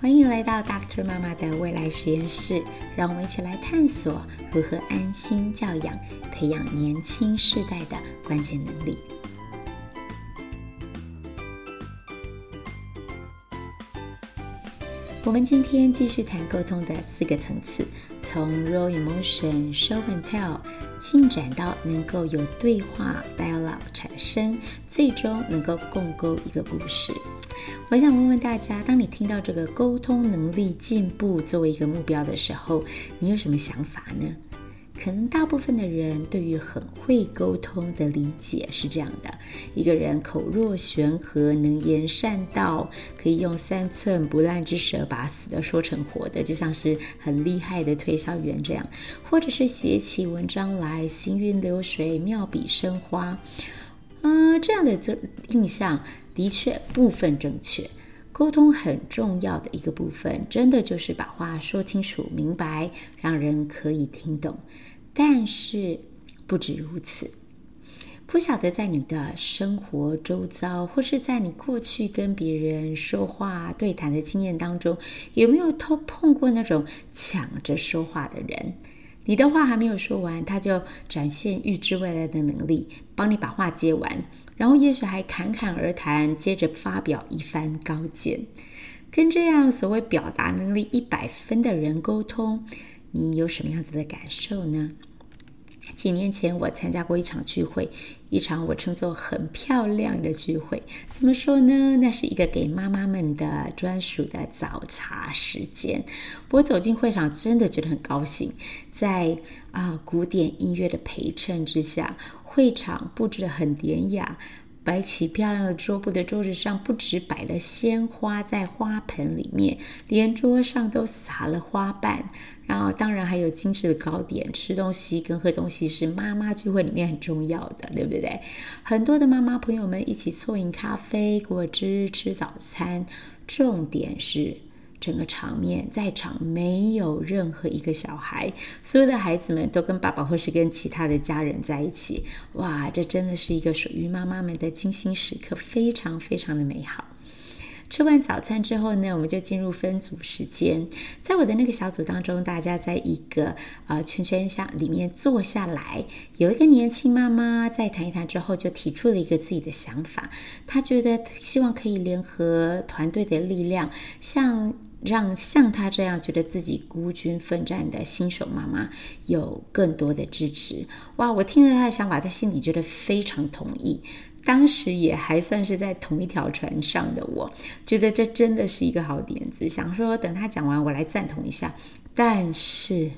欢迎来到 Dr. 妈妈的未来实验室，让我们一起来探索如何安心教养，培养年轻世代的关键能力。我们今天继续谈沟通的四个层次，从 Raw Emotion Show and Tell 进展到能够有对话 Dialogue 产生，最终能够共构一个故事。我想问问大家，当你听到这个沟通能力进步作为一个目标的时候，你有什么想法呢？可能大部分的人对于很会沟通的理解是这样的：一个人口若悬河，能言善道，可以用三寸不烂之舌把死的说成活的，就像是很厉害的推销员这样；或者是写起文章来行云流水，妙笔生花。嗯、这样的这印象。的确，部分正确。沟通很重要的一个部分，真的就是把话说清楚、明白，让人可以听懂。但是不止如此，不晓得在你的生活周遭，或是在你过去跟别人说话对谈的经验当中，有没有偷碰过那种抢着说话的人？你的话还没有说完，他就展现预知未来的能力，帮你把话接完，然后也许还侃侃而谈，接着发表一番高见。跟这样所谓表达能力一百分的人沟通，你有什么样子的感受呢？几年前，我参加过一场聚会，一场我称作很漂亮的聚会。怎么说呢？那是一个给妈妈们的专属的早茶时间。我走进会场，真的觉得很高兴。在啊、古典音乐的陪衬之下，会场布置得很典雅。摆起漂亮的桌布的桌子上，不止摆了鲜花在花盆里面，连桌上都撒了花瓣。然后，当然还有精致的糕点。吃东西跟喝东西是妈妈聚会里面很重要的，对不对？很多的妈妈朋友们一起啜饮咖啡、果汁、吃早餐。重点是。整个场面在场没有任何一个小孩，所有的孩子们都跟爸爸或是跟其他的家人在一起。哇，这真的是一个属于妈妈们的精心时刻，非常非常的美好。吃完早餐之后呢，我们就进入分组时间。在我的那个小组当中，大家在一个呃圈圈下里面坐下来，有一个年轻妈妈在谈一谈之后，就提出了一个自己的想法。她觉得希望可以联合团队的力量，像。让像她这样觉得自己孤军奋战的新手妈妈有更多的支持。哇！我听了她的想法，在心里觉得非常同意。当时也还算是在同一条船上的我，觉得这真的是一个好点子。想说等她讲完，我来赞同一下。但是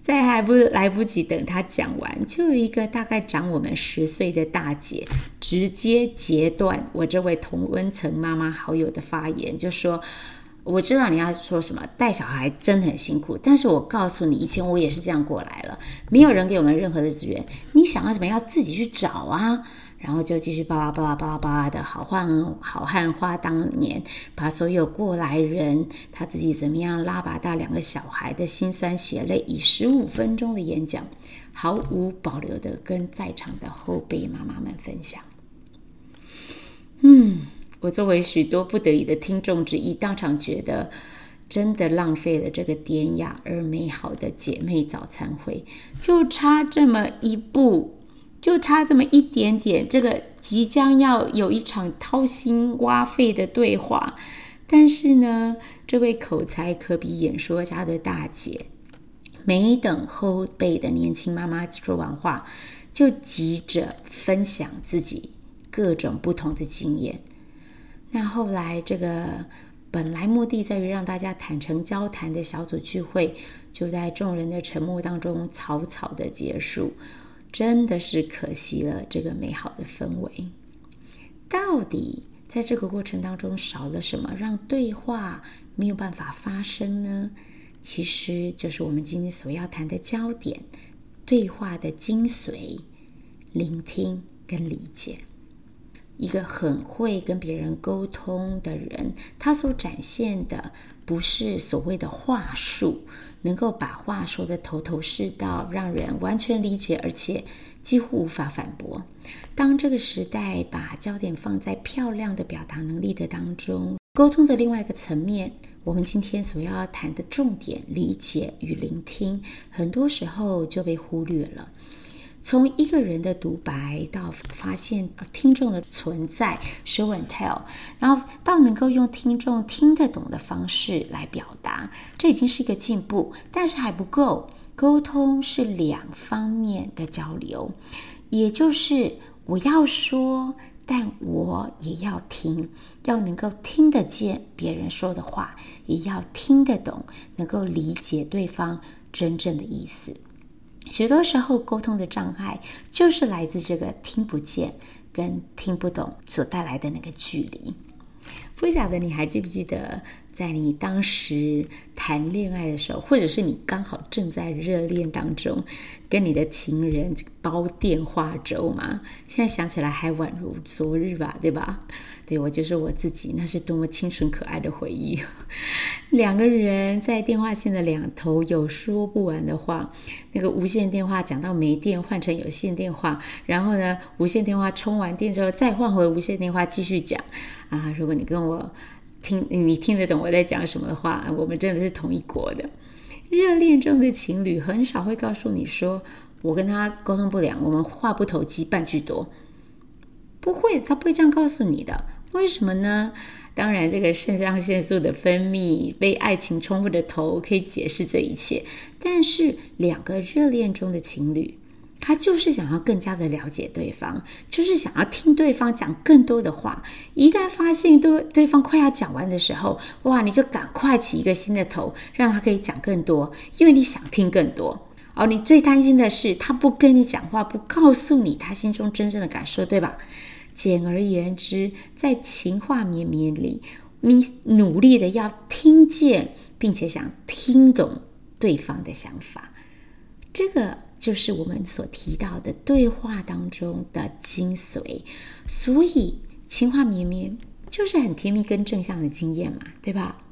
在还不来不及等她讲完，就有一个大概长我们十岁的大姐直接截断我这位同温层妈妈好友的发言，就说。我知道你要说什么，带小孩真的很辛苦。但是我告诉你，以前我也是这样过来了，没有人给我们任何的资源，你想要怎么，要自己去找啊。然后就继续巴拉巴拉巴拉巴拉的好汉好汉话当年，把所有过来人他自己怎么样拉拔大两个小孩的辛酸血泪，以十五分钟的演讲，毫无保留的跟在场的后辈妈妈们分享。嗯。我作为许多不得已的听众之一，当场觉得真的浪费了这个典雅而美好的姐妹早餐会，就差这么一步，就差这么一点点，这个即将要有一场掏心挖肺的对话，但是呢，这位口才可比演说家的大姐，没等后辈的年轻妈妈说完话，就急着分享自己各种不同的经验。那后来，这个本来目的在于让大家坦诚交谈的小组聚会，就在众人的沉默当中草草的结束，真的是可惜了这个美好的氛围。到底在这个过程当中少了什么，让对话没有办法发生呢？其实就是我们今天所要谈的焦点：对话的精髓，聆听跟理解。一个很会跟别人沟通的人，他所展现的不是所谓的话术，能够把话说得头头是道，让人完全理解，而且几乎无法反驳。当这个时代把焦点放在漂亮的表达能力的当中。沟通的另外一个层面，我们今天所要谈的重点——理解与聆听，很多时候就被忽略了。从一个人的独白到发现听众的存在，show and tell，然后到能够用听众听得懂的方式来表达，这已经是一个进步，但是还不够。沟通是两方面的交流，也就是我要说，但我也要听，要能够听得见别人说的话，也要听得懂，能够理解对方真正的意思。许多时候，沟通的障碍就是来自这个听不见跟听不懂所带来的那个距离。不晓得你还记不记得，在你当时谈恋爱的时候，或者是你刚好正在热恋当中，跟你的情人煲电话粥吗？现在想起来还宛如昨日吧，对吧？对，我就是我自己，那是多么清纯可爱的回忆。两个人在电话线的两头有说不完的话，那个无线电话讲到没电，换成有线电话，然后呢，无线电话充完电之后再换回无线电话继续讲。啊，如果你跟我听，你听得懂我在讲什么话，我们真的是同一国的。热恋中的情侣很少会告诉你说，我跟他沟通不良，我们话不投机半句多。不会，他不会这样告诉你的。为什么呢？当然，这个肾上腺素的分泌、被爱情冲昏的头可以解释这一切。但是，两个热恋中的情侣，他就是想要更加的了解对方，就是想要听对方讲更多的话。一旦发现对对方快要讲完的时候，哇，你就赶快起一个新的头，让他可以讲更多，因为你想听更多。而你最担心的是，他不跟你讲话，不告诉你他心中真正的感受，对吧？简而言之，在情话绵绵里，你努力的要听见，并且想听懂对方的想法，这个就是我们所提到的对话当中的精髓。所以，情话绵绵就是很甜蜜跟正向的经验嘛，对吧？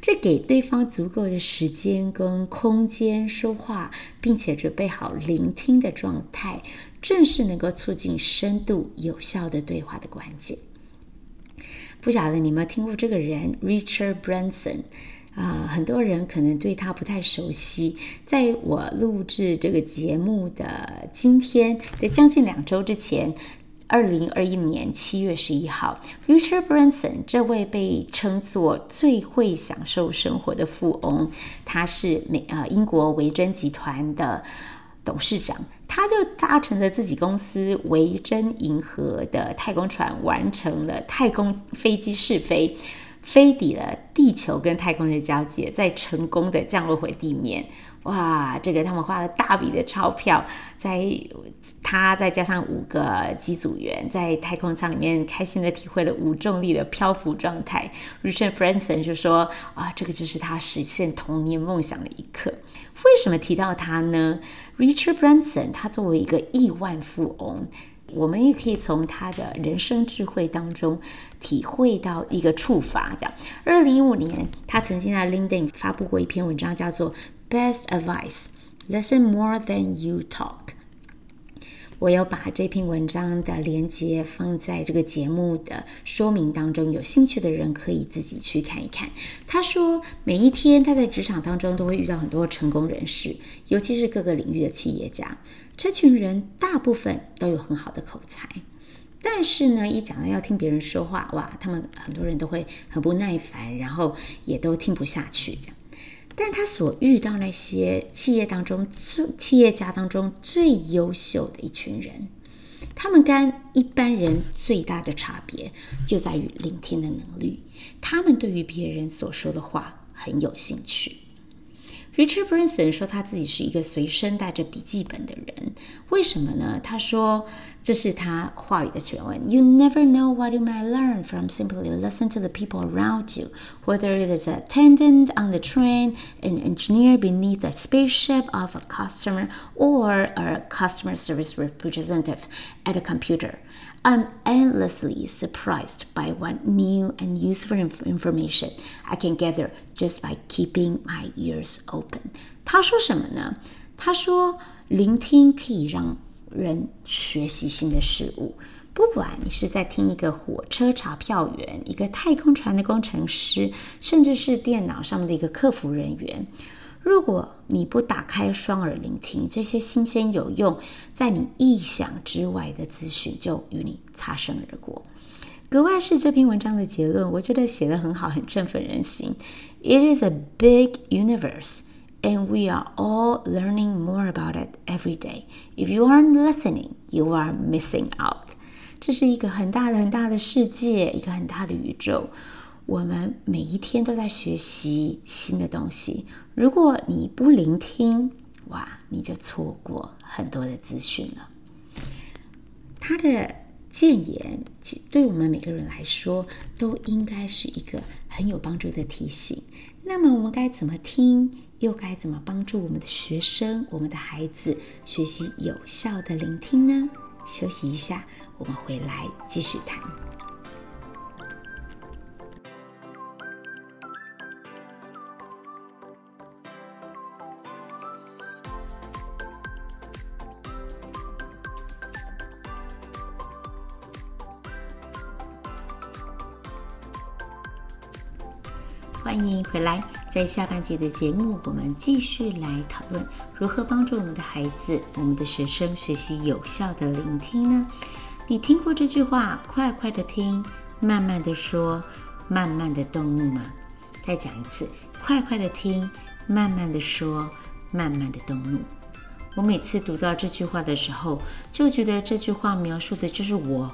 这给对方足够的时间跟空间说话，并且准备好聆听的状态，正是能够促进深度有效的对话的关键。不晓得你有没有听过这个人，Richard Branson 啊、很多人可能对他不太熟悉。在我录制这个节目的今天，在将近两周之前。二零二一年七月十一号，Richard Branson 这位被称作最会享受生活的富翁，他是美呃英国维珍集团的董事长，他就搭乘着自己公司维珍银河的太空船，完成了太空飞机试飞，飞抵了地球跟太空的交界，再成功的降落回地面。哇，这个他们花了大笔的钞票，在他再加上五个机组员在太空舱里面开心的体会了无重力的漂浮状态。Richard Branson 就说：“啊，这个就是他实现童年梦想的一刻。”为什么提到他呢？Richard Branson 他作为一个亿万富翁，我们也可以从他的人生智慧当中体会到一个触发。这样，二零一五年，他曾经在 LinkedIn 发布过一篇文章，叫做。Best advice: listen more than you talk。我要把这篇文章的连接放在这个节目的说明当中，有兴趣的人可以自己去看一看。他说，每一天他在职场当中都会遇到很多成功人士，尤其是各个领域的企业家。这群人大部分都有很好的口才，但是呢，一讲到要听别人说话，哇，他们很多人都会很不耐烦，然后也都听不下去，这样。但他所遇到那些企业当中最企业家当中最优秀的一群人，他们跟一般人最大的差别就在于聆听的能力。他们对于别人所说的话很有兴趣。Richard Branson 说他自己是一个随身带着笔记本的人，为什么呢？他说这是他话语的全文。You never know what you might learn from simply listen to the people around you, whether it is an attendant on the train, an engineer beneath the spaceship of a customer, or a customer service representative at a computer. I'm endlessly surprised by what new and useful information I can gather just by keeping my ears open. 他说什么呢？他说，聆听可以让人学习新的事物，不管你是在听一个火车查票员、一个太空船的工程师，甚至是电脑上面的一个客服人员，如果你不打开双耳聆听，这些新鲜有用、在你意想之外的资讯就与你擦身而过。格外是这篇文章的结论，我觉得写得很好，很振奋人心。It is a big universe, and we are all learning more about it every day. If you aren't listening, you are missing out. 这是一个很大的、很大的世界，一个很大的宇宙。我们每一天都在学习新的东西。如果你不聆听，哇，你就错过很多的资讯了。他的建言，对我们每个人来说，都应该是一个很有帮助的提醒。那么，我们该怎么听？又该怎么帮助我们的学生、我们的孩子学习有效的聆听呢？休息一下。我们回来继续谈。欢迎回来，在下半节的节目，我们继续来讨论如何帮助我们的孩子、我们的学生学习有效的聆听呢？你听过这句话“快快的听，慢慢的说，慢慢的动怒”吗？再讲一次，“快快的听，慢慢的说，慢慢的动怒”。我每次读到这句话的时候，就觉得这句话描述的就是我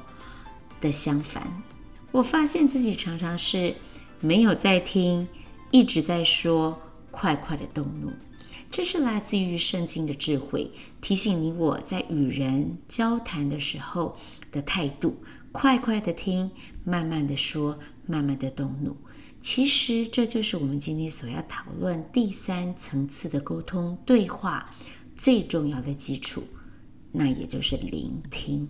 的相反。我发现自己常常是没有在听，一直在说“快快的动怒”。这是来自于圣经的智慧，提醒你我在与人交谈的时候的态度：快快的听，慢慢的说，慢慢的动怒。其实这就是我们今天所要讨论第三层次的沟通对话最重要的基础，那也就是聆听。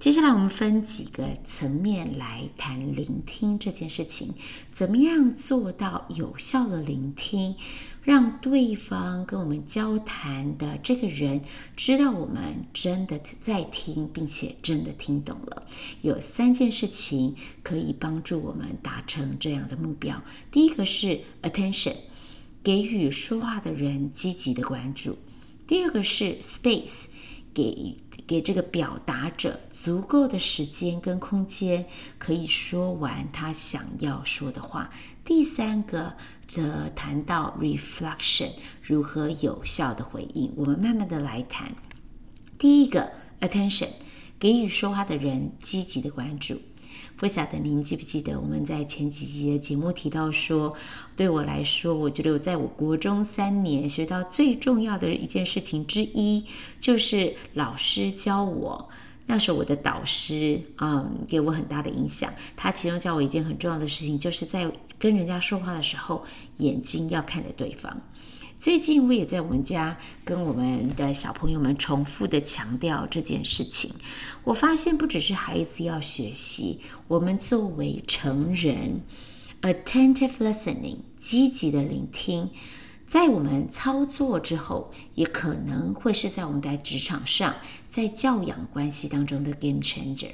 接下来我们分几个层面来谈聆听这件事情，怎么样做到有效的聆听，让对方跟我们交谈的这个人知道我们真的在听，并且真的听懂了。有三件事情可以帮助我们达成这样的目标。第一个是 attention，给予说话的人积极的关注；第二个是 space，给。给这个表达者足够的时间跟空间，可以说完他想要说的话。第三个则谈到 reflection，如何有效的回应。我们慢慢的来谈。第一个 attention，给予说话的人积极的关注。不晓得您记不记得我们在前几集的节目提到说，对我来说，我觉得我在我国中三年学到最重要的一件事情之一，就是老师教我，那时候我的导师，嗯，给我很大的影响。他其中教我一件很重要的事情，就是在跟人家说话的时候，眼睛要看着对方。最近我也在我们家跟我们的小朋友们重复的强调这件事情。我发现不只是孩子要学习，我们作为成人，attentive listening，积极的聆听，在我们操作之后，也可能会是在我们在职场上，在教养关系当中的 game changer。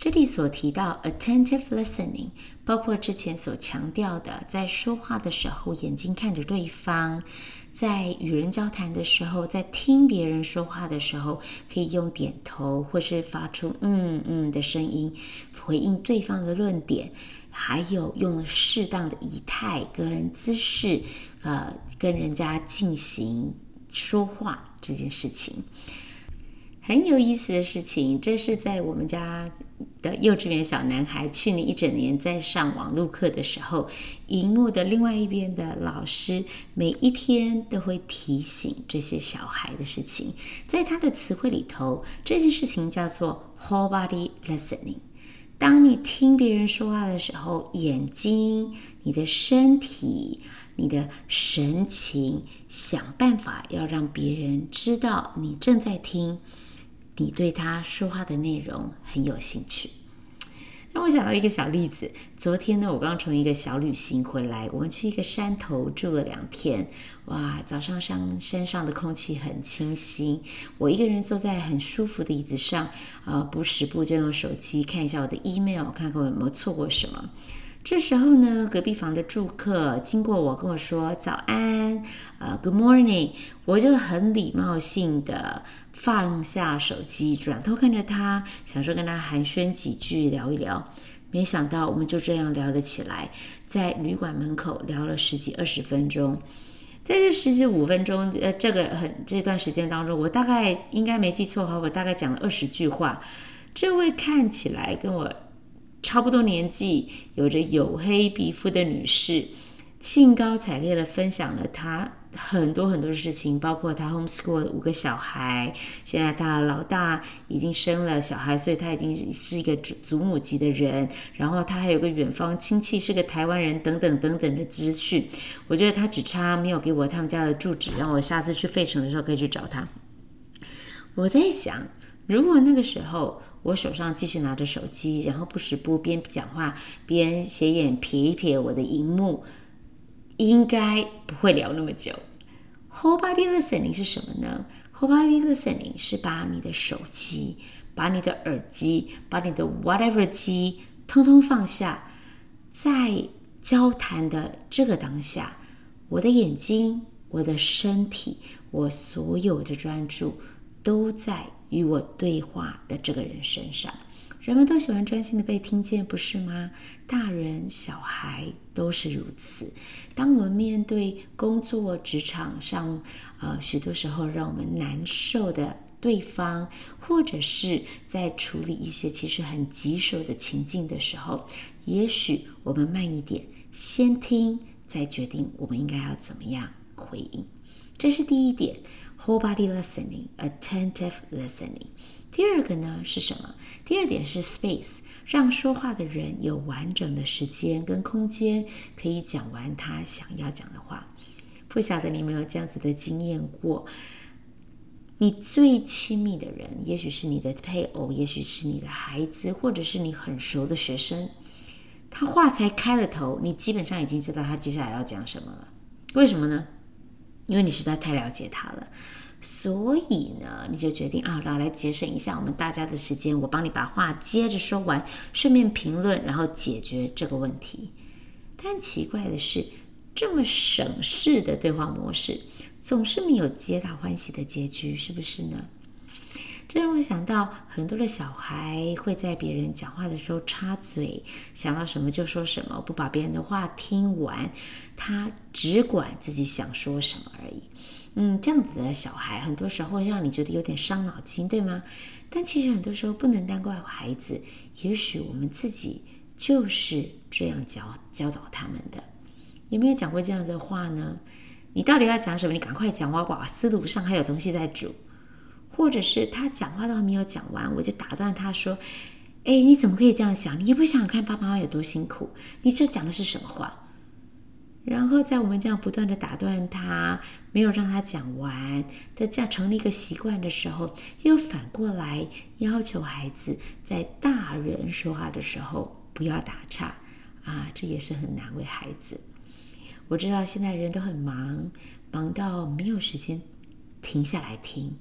这里所提到 attentive listening，包括之前所强调的，在说话的时候眼睛看着对方，在与人交谈的时候，在听别人说话的时候，可以用点头或是发出嗯嗯的声音回应对方的论点，还有用适当的仪态跟姿势，呃，跟人家进行说话这件事情。很有意思的事情，这是在我们家的幼稚园小男孩去年一整年在上网络课的时候，荧幕的另外一边的老师每一天都会提醒这些小孩的事情。在他的词汇里头，这件事情叫做 whole body listening。当你听别人说话的时候，眼睛、你的身体、你的神情，想办法要让别人知道你正在听。你对他说话的内容很有兴趣。让我想到一个小例子。昨天呢，我刚从一个小旅行回来，我们去一个山头住了两天。哇，早上上山上的空气很清新，我一个人坐在很舒服的椅子上，啊、呃，不时不就用手机看一下我的 email，看看我有没有错过什么。这时候呢，隔壁房的住客经过我，跟我说早安，呃，Good morning，我就很礼貌性的放下手机，转头看着他，想说跟他寒暄几句，聊一聊。没想到我们就这样聊了起来，在旅馆门口聊了十几二十分钟。在这十几五分钟，呃，这个很这段时间当中，我大概应该没记错哈，我大概讲了二十句话。这位看起来跟我。差不多年纪，有着黝黑皮肤的女士，兴高采烈地分享了她很多很多的事情，包括他 homeschool 五个小孩，现在他老大已经生了小孩，所以他已经是一个祖祖母级的人。然后他还有个远方亲戚是个台湾人，等等等等的资讯。我觉得他只差没有给我他们家的住址，让我下次去费城的时候可以去找他。我在想，如果那个时候。我手上继续拿着手机，然后不时不边讲话边斜眼瞥一瞥我的荧幕，应该不会聊那么久。Whole body listening 是什么呢？Whole body listening 是把你的手机、把你的耳机、把你的 whatever 机通通放下，在交谈的这个当下，我的眼睛、我的身体、我所有的专注都在。与我对话的这个人身上，人们都喜欢专心的被听见，不是吗？大人、小孩都是如此。当我们面对工作职场上，呃，许多时候让我们难受的对方，或者是在处理一些其实很棘手的情境的时候，也许我们慢一点，先听，再决定我们应该要怎么样回应。这是第一点。Whole body listening, attentive listening。第二个呢是什么？第二点是 space，让说话的人有完整的时间跟空间，可以讲完他想要讲的话。不晓得你有没有这样子的经验过？你最亲密的人，也许是你的配偶，也许是你的孩子，或者是你很熟的学生，他话才开了头，你基本上已经知道他接下来要讲什么了。为什么呢？因为你实在太了解他了，所以呢，你就决定啊，老来节省一下我们大家的时间，我帮你把话接着说完，顺便评论，然后解决这个问题。但奇怪的是，这么省事的对话模式，总是没有皆大欢喜的结局，是不是呢？这让我想到，很多的小孩会在别人讲话的时候插嘴，想到什么就说什么，不把别人的话听完，他只管自己想说什么而已。嗯，这样子的小孩，很多时候让你觉得有点伤脑筋，对吗？但其实很多时候不能单怪孩子，也许我们自己就是这样教教导他们的。有没有讲过这样的话呢？你到底要讲什么？你赶快讲，我瓦斯炉上还有东西在煮。或者是他讲话都还没有讲完，我就打断他说：“哎，你怎么可以这样想？你也不想想看爸爸妈妈有多辛苦？你这讲的是什么话？”然后在我们这样不断的打断他，没有让他讲完的这样成了一个习惯的时候，又反过来要求孩子在大人说话的时候不要打岔啊，这也是很难为孩子。我知道现在人都很忙，忙到没有时间停下来听。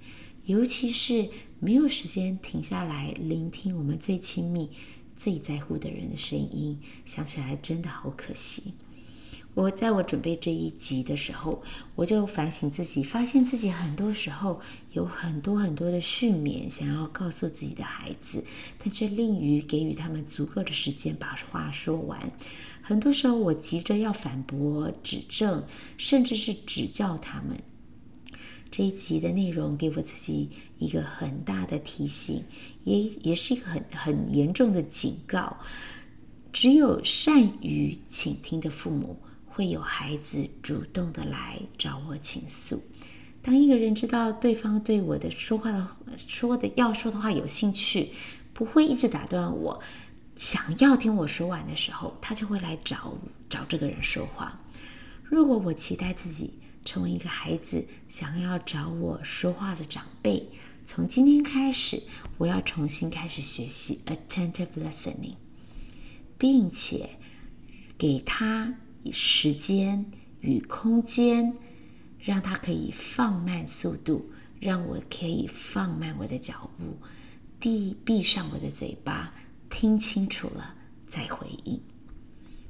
尤其是没有时间停下来聆听我们最亲密、最在乎的人的声音，想起来真的好可惜。我在我准备这一集的时候，我就反省自己，发现自己很多时候有很多很多的训勉，想要告诉自己的孩子，但却吝于给予他们足够的时间把话说完。很多时候，我急着要反驳、指正，甚至是指教他们。这一集的内容给我自己一个很大的提醒，也也是一个很很严重的警告。只有善于倾听的父母，会有孩子主动的来找我倾诉。当一个人知道对方对我的说话的说的要说的话有兴趣，不会一直打断我，想要听我说完的时候，他就会来找找这个人说话。如果我期待自己，成为一个孩子想要找我说话的长辈，从今天开始，我要重新开始学习 attentive listening。并且给他时间与空间，让他可以放慢速度，让我可以放慢我的脚步，闭闭上我的嘴巴，听清楚了再回应。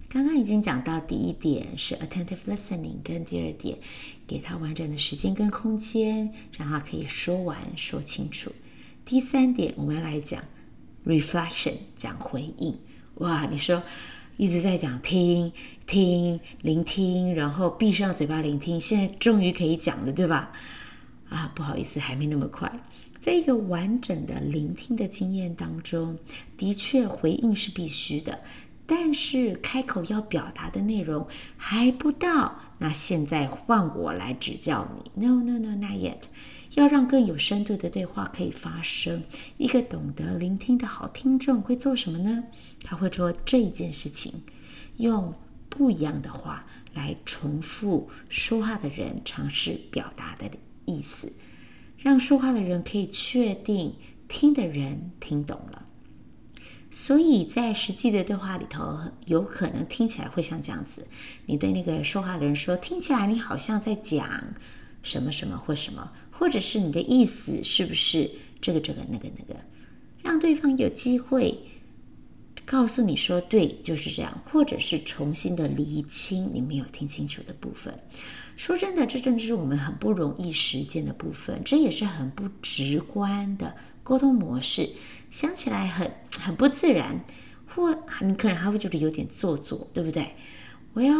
刚刚已经讲到第一点是 attentive listening，跟第二点给他完整的时间跟空间，让他可以说完说清楚。第三点我们要来讲 reflection，讲回应。哇，你说一直在讲听听聆听，然后闭上嘴巴聆听，现在终于可以讲了，对吧？啊，不好意思，还没那么快。在一个完整的聆听的经验当中，的确回应是必须的。但是开口要表达的内容还不到，那现在换我来指教你。No, no, no, not yet。要让更有深度的对话可以发生，一个懂得聆听的好听众会做什么呢？他会做这一件事情，用不一样的话来重复说话的人尝试表达的意思，让说话的人可以确定听的人听懂了。所以在实际的对话里头，有可能听起来会像这样子：你对那个说话的人说，听起来你好像在讲什么什么或什么，或者是你的意思是不是这个这个那个那个，让对方有机会告诉你说对，就是这样，或者是重新的厘清你没有听清楚的部分。说真的，这正是我们很不容易实践的部分，这也是很不直观的沟通模式。想起来很很不自然，或你可能还会觉得有点做作，对不对？我要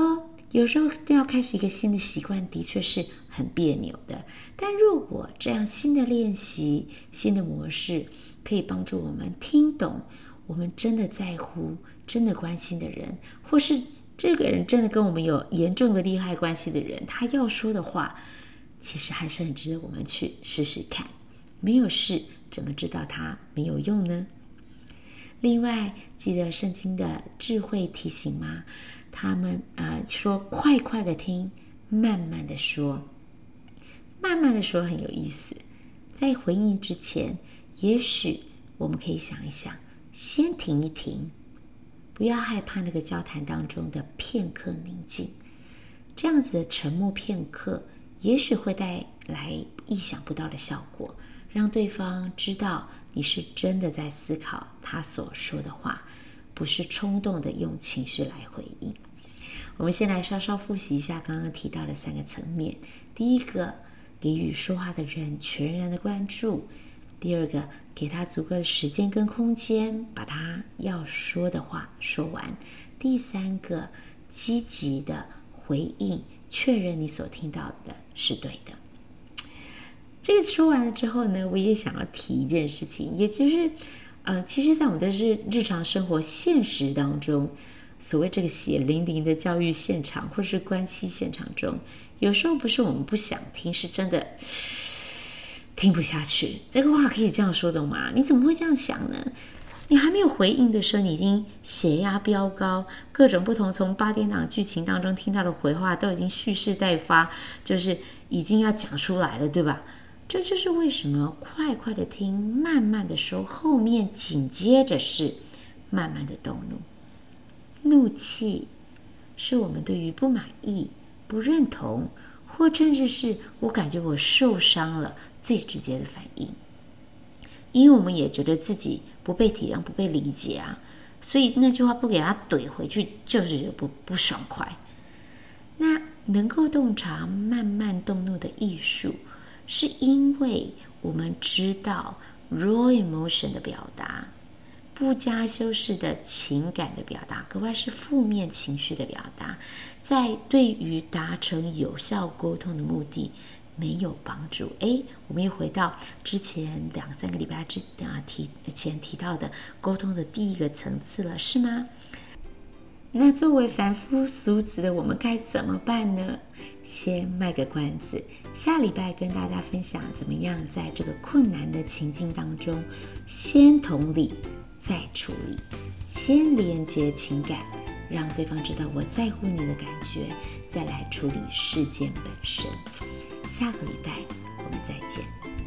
有时候都要开始一个新的习惯，的确是很别扭的。但如果这样新的练习、新的模式，可以帮助我们听懂我们真的在乎、真的关心的人，或是这个人真的跟我们有严重的利害关系的人，他要说的话，其实还是很值得我们去试试看。没有试。怎么知道它没有用呢？另外，记得圣经的智慧提醒吗？他们啊、说：“快快的听，慢慢的说。”慢慢的说很有意思。在回应之前，也许我们可以想一想，先停一停，不要害怕那个交谈当中的片刻宁静。这样子的沉默片刻，也许会带来意想不到的效果。让对方知道你是真的在思考他所说的话，不是冲动的用情绪来回应。我们先来稍稍复习一下刚刚提到的三个层面：第一个，给予说话的人全然的关注；第二个，给他足够的时间跟空间，把他要说的话说完；第三个，积极的回应，确认你所听到的是对的。这个说完了之后呢，我也想要提一件事情，也就是，呃，其实，在我们的日日常生活现实当中，所谓这个血淋淋的教育现场或是关系现场中，有时候不是我们不想听，是真的听不下去。这个话可以这样说的吗？你怎么会这样想呢？你还没有回应的时候，你已经血压飙高，各种不同从八点档剧情当中听到的回话都已经蓄势待发，就是已经要讲出来了，对吧？这就是为什么快快的听，慢慢的说，后面紧接着是慢慢的动怒。怒气是我们对于不满意、不认同，或甚至是我感觉我受伤了最直接的反应。因为我们也觉得自己不被体谅、不被理解啊，所以那句话不给他怼回去，就是不不爽快。那能够洞察慢慢动怒的艺术。是因为我们知道 raw emotion 的表达，不加修饰的情感的表达，格外是负面情绪的表达，在对于达成有效沟通的目的没有帮助。诶，我们又回到之前两三个礼拜之啊提前提到的沟通的第一个层次了，是吗？那作为凡夫俗子的我们该怎么办呢？先卖个关子，下礼拜跟大家分享怎么样在这个困难的情境当中，先同理再处理，先连接情感，让对方知道我在乎你的感觉，再来处理事件本身。下个礼拜我们再见。